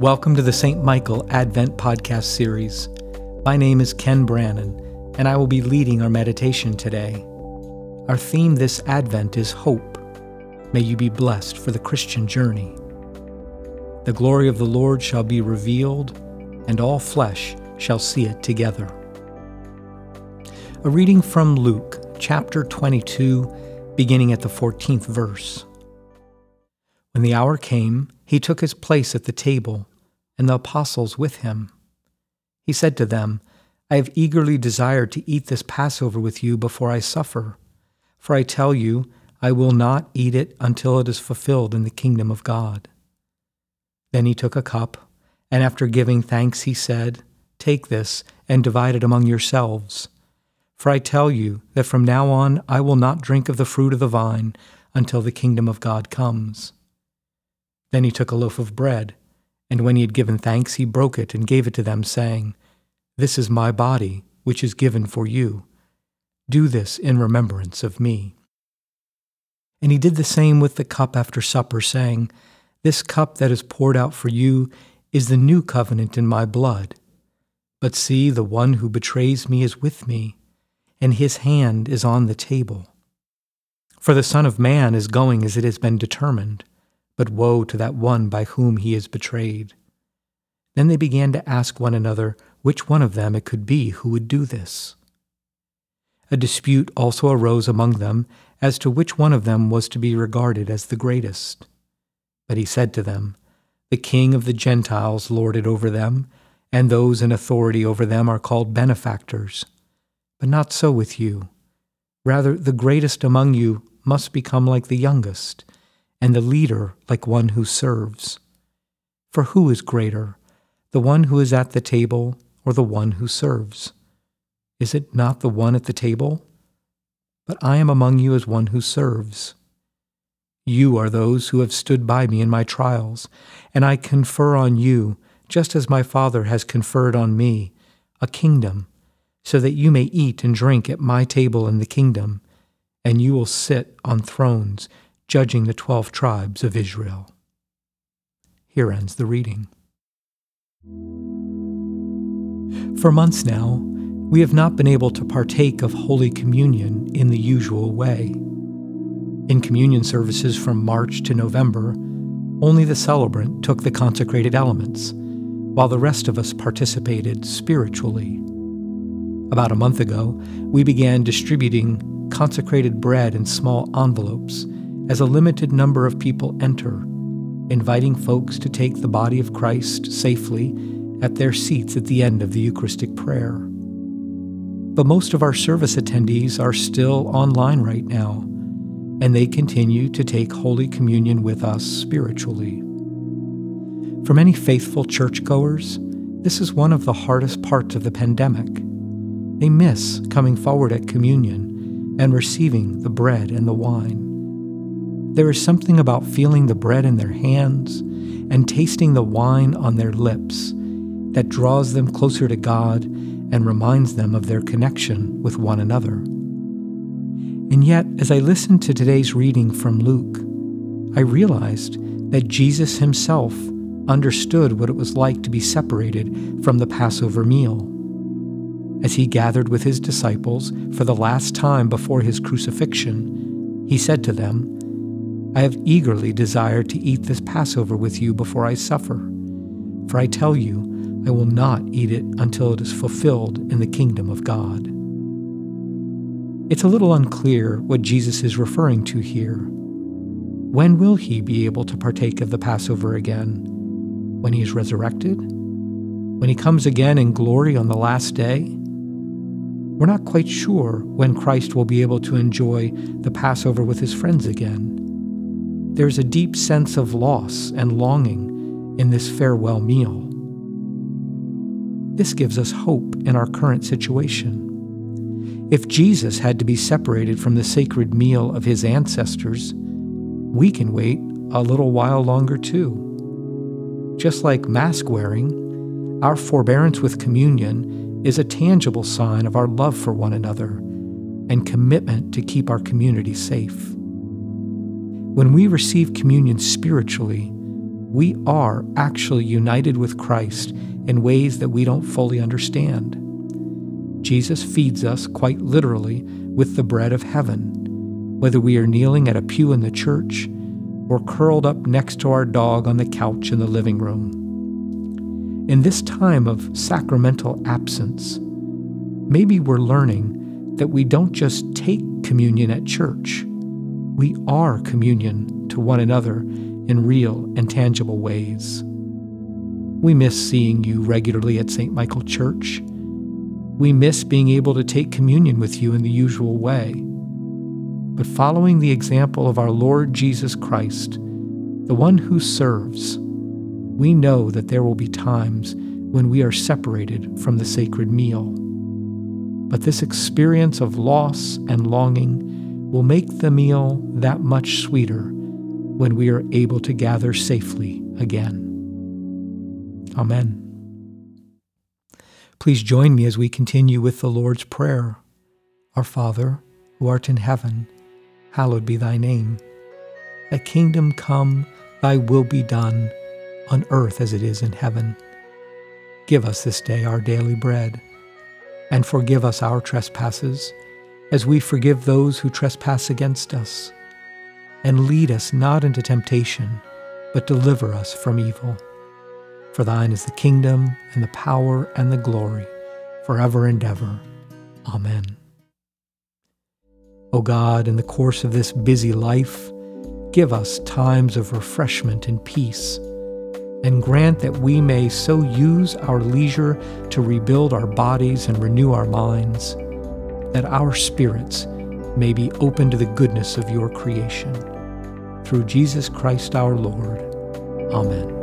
Welcome to the St. Michael Advent Podcast Series. My name is Ken Brannon, and I will be leading our meditation today. Our theme this Advent is hope. May you be blessed for the Christian journey. The glory of the Lord shall be revealed, and all flesh shall see it together. A reading from Luke, chapter 22, beginning at the 14th verse. When the hour came, he took his place at the table, and the apostles with him. He said to them, I have eagerly desired to eat this Passover with you before I suffer. For I tell you, I will not eat it until it is fulfilled in the kingdom of God. Then he took a cup, and after giving thanks, he said, Take this and divide it among yourselves. For I tell you that from now on I will not drink of the fruit of the vine until the kingdom of God comes. Then he took a loaf of bread, and when he had given thanks, he broke it and gave it to them, saying, This is my body, which is given for you. Do this in remembrance of me. And he did the same with the cup after supper, saying, This cup that is poured out for you is the new covenant in my blood. But see, the one who betrays me is with me, and his hand is on the table. For the Son of Man is going as it has been determined but woe to that one by whom he is betrayed. Then they began to ask one another which one of them it could be who would do this. A dispute also arose among them as to which one of them was to be regarded as the greatest. But he said to them, The king of the Gentiles lorded over them, and those in authority over them are called benefactors. But not so with you. Rather, the greatest among you must become like the youngest and the leader like one who serves. For who is greater, the one who is at the table or the one who serves? Is it not the one at the table? But I am among you as one who serves. You are those who have stood by me in my trials, and I confer on you, just as my Father has conferred on me, a kingdom, so that you may eat and drink at my table in the kingdom, and you will sit on thrones judging the twelve tribes of Israel. Here ends the reading. For months now, we have not been able to partake of Holy Communion in the usual way. In communion services from March to November, only the celebrant took the consecrated elements, while the rest of us participated spiritually. About a month ago, we began distributing consecrated bread in small envelopes as a limited number of people enter, inviting folks to take the body of Christ safely at their seats at the end of the Eucharistic prayer. But most of our service attendees are still online right now, and they continue to take Holy Communion with us spiritually. For many faithful churchgoers, this is one of the hardest parts of the pandemic. They miss coming forward at communion and receiving the bread and the wine. There is something about feeling the bread in their hands and tasting the wine on their lips that draws them closer to God and reminds them of their connection with one another. And yet, as I listened to today's reading from Luke, I realized that Jesus himself understood what it was like to be separated from the Passover meal. As he gathered with his disciples for the last time before his crucifixion, he said to them, I have eagerly desired to eat this Passover with you before I suffer. For I tell you, I will not eat it until it is fulfilled in the kingdom of God. It's a little unclear what Jesus is referring to here. When will he be able to partake of the Passover again? When he is resurrected? When he comes again in glory on the last day? We're not quite sure when Christ will be able to enjoy the Passover with his friends again there's a deep sense of loss and longing in this farewell meal. This gives us hope in our current situation. If Jesus had to be separated from the sacred meal of his ancestors, we can wait a little while longer too. Just like mask wearing, our forbearance with communion is a tangible sign of our love for one another and commitment to keep our community safe. When we receive communion spiritually, we are actually united with Christ in ways that we don't fully understand. Jesus feeds us quite literally with the bread of heaven, whether we are kneeling at a pew in the church or curled up next to our dog on the couch in the living room. In this time of sacramental absence, maybe we're learning that we don't just take communion at church, we are communion to one another in real and tangible ways. We miss seeing you regularly at St. Michael Church. We miss being able to take communion with you in the usual way. But following the example of our Lord Jesus Christ, the one who serves, we know that there will be times when we are separated from the sacred meal. But this experience of loss and longing will make the meal that much sweeter when we are able to gather safely again. Amen. Please join me as we continue with the Lord's Prayer. Our Father, who art in heaven, hallowed be thy name. Thy kingdom come, thy will be done, on earth as it is in heaven. Give us this day our daily bread and forgive us our trespasses, as we forgive those who trespass against us. And lead us not into temptation, but deliver us from evil. For thine is the kingdom, and the power, and the glory, forever and ever. Amen. O God, in the course of this busy life, give us times of refreshment and peace and grant that we may so use our leisure to rebuild our bodies and renew our minds, that our spirits may be open to the goodness of your creation. Through Jesus Christ our Lord. Amen.